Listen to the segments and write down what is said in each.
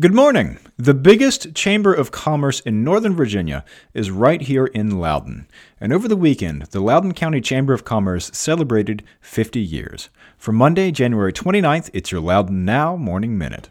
Good morning. The biggest chamber of commerce in Northern Virginia is right here in Loudoun. And over the weekend, the Loudoun County Chamber of Commerce celebrated 50 years. For Monday, January 29th, it's your Loudoun Now Morning Minute.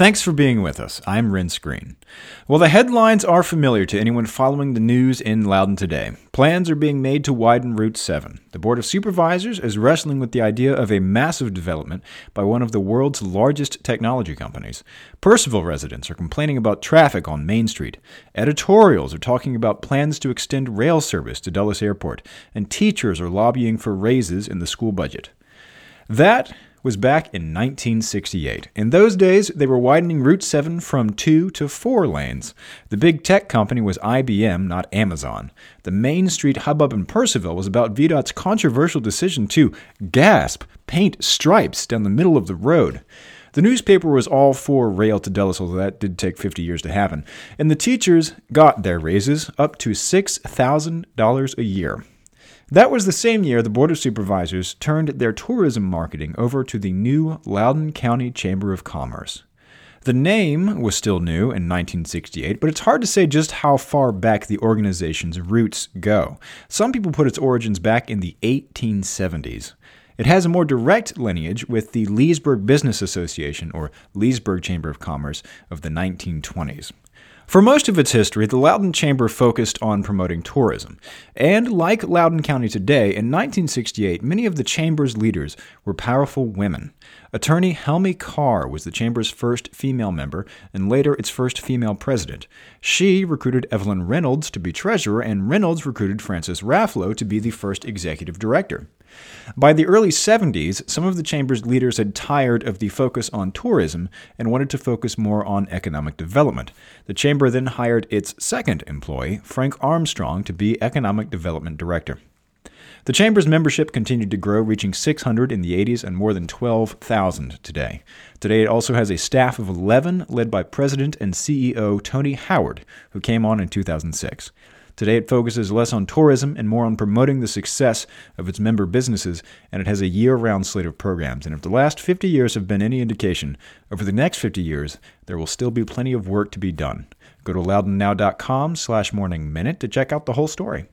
Thanks for being with us. I'm Renss Greene. Well, the headlines are familiar to anyone following the news in Loudoun today. Plans are being made to widen Route 7. The Board of Supervisors is wrestling with the idea of a massive development by one of the world's largest technology companies. Purcellville residents are complaining about traffic on Main Street. Editorials are talking about plans to extend rail service to Dulles Airport, and teachers are lobbying for raises in the school budget. That was back in 1968. In those days, they were widening Route 7 from two to four lanes. The big tech company was IBM, not Amazon. The Main Street hubbub in Purcellville was about VDOT's controversial decision to, gasp, paint stripes down the middle of the road. The newspaper was all for rail to Dulles, although that did take 50 years to happen. And the teachers got their raises up to $6,000 a year. That was the same year the Board of Supervisors turned their tourism marketing over to the new Loudoun County Chamber of Commerce. The name was still new in 1968, but it's hard to say just how far back the organization's roots go. Some people put its origins back in the 1870s. It has a more direct lineage with the Leesburg Business Association, or Leesburg Chamber of Commerce, of the 1920s. For most of its history, the Loudoun Chamber focused on promoting tourism. And like Loudoun County today, in 1968, many of the Chamber's leaders were powerful women. Attorney Helmy Carr was the Chamber's first female member and later its first female president. She recruited Evelyn Reynolds to be treasurer, and Reynolds recruited Francis Rafflo to be the first executive director. By the early 70s, some of the chamber's leaders had tired of the focus on tourism and wanted to focus more on economic development. The chamber then hired its second employee, Frank Armstrong, to be economic development director. The chamber's membership continued to grow, reaching 600 in the 80s and more than 12,000 today. Today, it also has a staff of 11 led by President and CEO Tony Howard, who came on in 2006. Today, it focuses less on tourism and more on promoting the success of its member businesses, and it has a year round slate of programs. And if the last 50 years have been any indication, over the next 50 years, there will still be plenty of work to be done. Go to loudounnow.com slash morning minute to check out the whole story.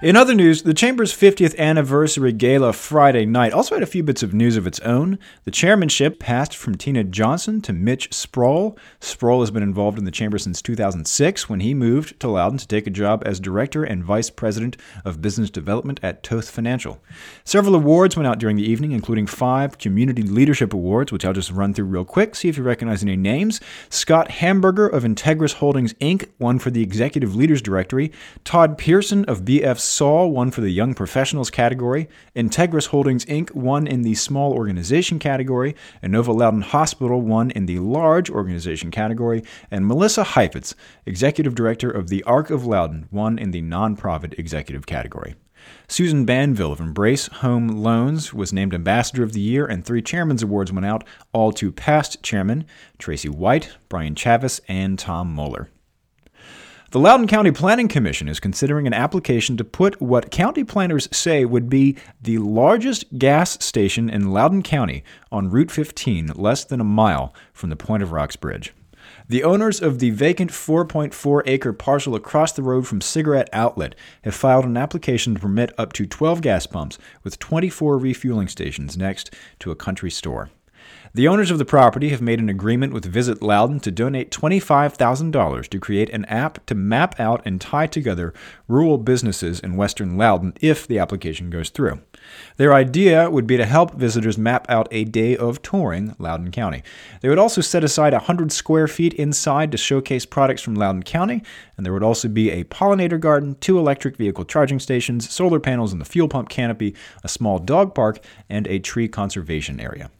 In other news, the Chamber's 50th anniversary gala Friday night also had a few bits of news of its own. The chairmanship passed from Tina Johnson to Mitch Sproul. Sproul has been involved in the Chamber since 2006 when he moved to Loudoun to take a job as Director and Vice President of Business Development at Toth Financial. Several awards went out during the evening, including five Community Leadership Awards, which I'll just run through real quick, see if you recognize any names. Scott Hamburger of Integris Holdings Inc. won for the Executive Leaders Directory. Todd Pearson of BF Saul won for the Young Professionals category, Integris Holdings Inc. won in the Small Organization category, and Inova Loudoun Hospital won in the Large Organization category, and Melissa Heifetz, Executive Director of the Arc of Loudoun, won in the Nonprofit Executive category. Susan Banville of Embrace Home Loans was named Ambassador of the Year, and three Chairman's Awards went out, all to past chairmen Tracy White, Brian Chavis, and Tom Moeller. The Loudoun County Planning Commission is considering an application to put what county planners say would be the largest gas station in Loudoun County on Route 15, less than a mile from the Point of Rocks Bridge. The owners of the vacant 4.4 acre parcel across the road from Cigarette Outlet have filed an application to permit up to 12 gas pumps with 24 refueling stations next to a country store. The owners of the property have made an agreement with Visit Loudoun to donate $25,000 to create an app to map out and tie together rural businesses in western Loudoun if the application goes through. Their idea would be to help visitors map out a day of touring Loudoun County. They would also set aside 100 square feet inside to showcase products from Loudoun County, and there would also be a pollinator garden, two electric vehicle charging stations, solar panels in the fuel pump canopy, a small dog park, and a tree conservation area.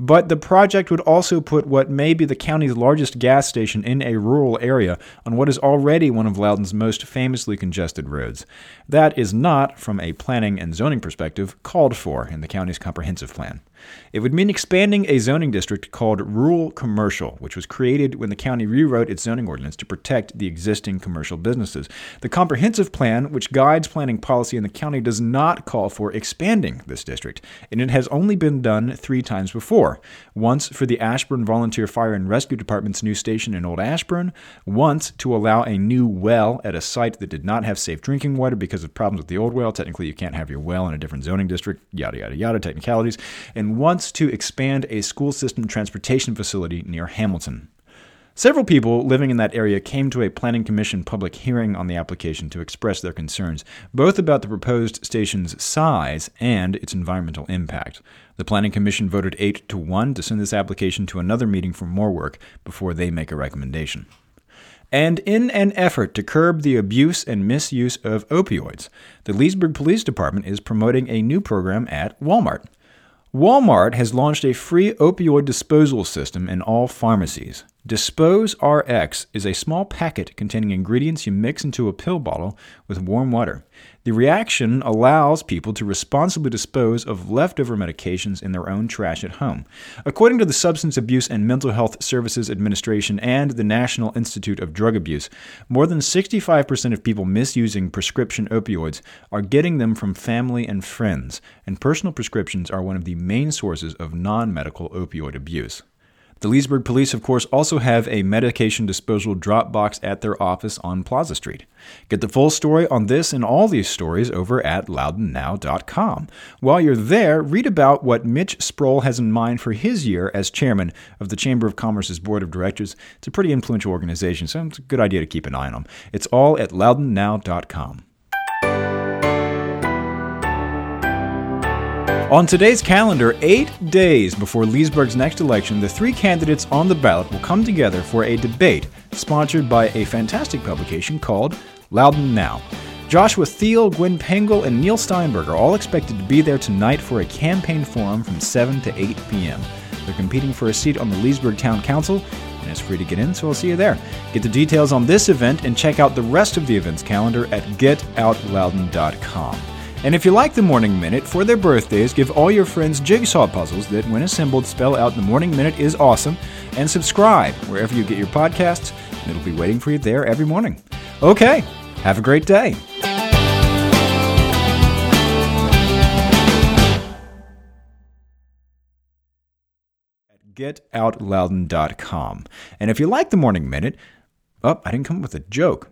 But the project would also put what may be the county's largest gas station in a rural area on what is already one of Loudoun's most famously congested roads. That is not, from a planning and zoning perspective, called for in the county's comprehensive plan. It would mean expanding a zoning district called Rural Commercial, which was created when the county rewrote its zoning ordinance to protect the existing commercial businesses. The comprehensive plan, which guides planning policy in the county, does not call for expanding this district, and it has only been done three times before once for the Ashburn Volunteer Fire and Rescue Department's new station in Old Ashburn, once to allow a new well at a site that did not have safe drinking water because of problems with the old well. Technically, you can't have your well in a different zoning district, yada, yada, yada, technicalities. And wants to expand a school system transportation facility near Hamilton. Several people living in that area came to a Planning Commission public hearing on the application to express their concerns, both about the proposed station's size and its environmental impact. The Planning Commission voted 8 to 1 to send this application to another meeting for more work before they make a recommendation. And in an effort to curb the abuse and misuse of opioids, the Leesburg Police Department is promoting a new program at Walmart. Walmart has launched a free opioid disposal system in all pharmacies. DisposeRx is a small packet containing ingredients you mix into a pill bottle with warm water. The reaction allows people to responsibly dispose of leftover medications in their own trash at home. According to the Substance Abuse and Mental Health Services Administration and the National Institute of Drug Abuse, more than 65% of people misusing prescription opioids are getting them from family and friends, and personal prescriptions are one of the main sources of non medical opioid abuse. The Leesburg Police, of course, also have a medication disposal drop box at their office on Plaza Street. Get the full story on this and all these stories over at loudounnow.com. While you're there, read about what Mitch Sproul has in mind for his year as chairman of the Chamber of Commerce's board of directors. It's a pretty influential organization, so it's a good idea to keep an eye on them. It's all at loudounnow.com. On today's calendar, eight days before Leesburg's next election, the three candidates on the ballot will come together for a debate sponsored by a fantastic publication called Loudoun Now. Joshua Thiel, Gwen Pangle, and Neil Steinberg are all expected to be there tonight for a campaign forum from 7 to 8 p.m. They're competing for a seat on the Leesburg Town Council, and it's free to get in, so I'll see you there. Get the details on this event and check out the rest of the event's calendar at getoutloudon.com. And if you like the Morning Minute, for their birthdays, give all your friends jigsaw puzzles that, when assembled, spell out the Morning Minute is awesome, and subscribe wherever you get your podcasts, and it'll be waiting for you there every morning. Okay, have a great day. GetOutLoudon.com. And if you like the Morning Minute, oh, I didn't come up with a joke.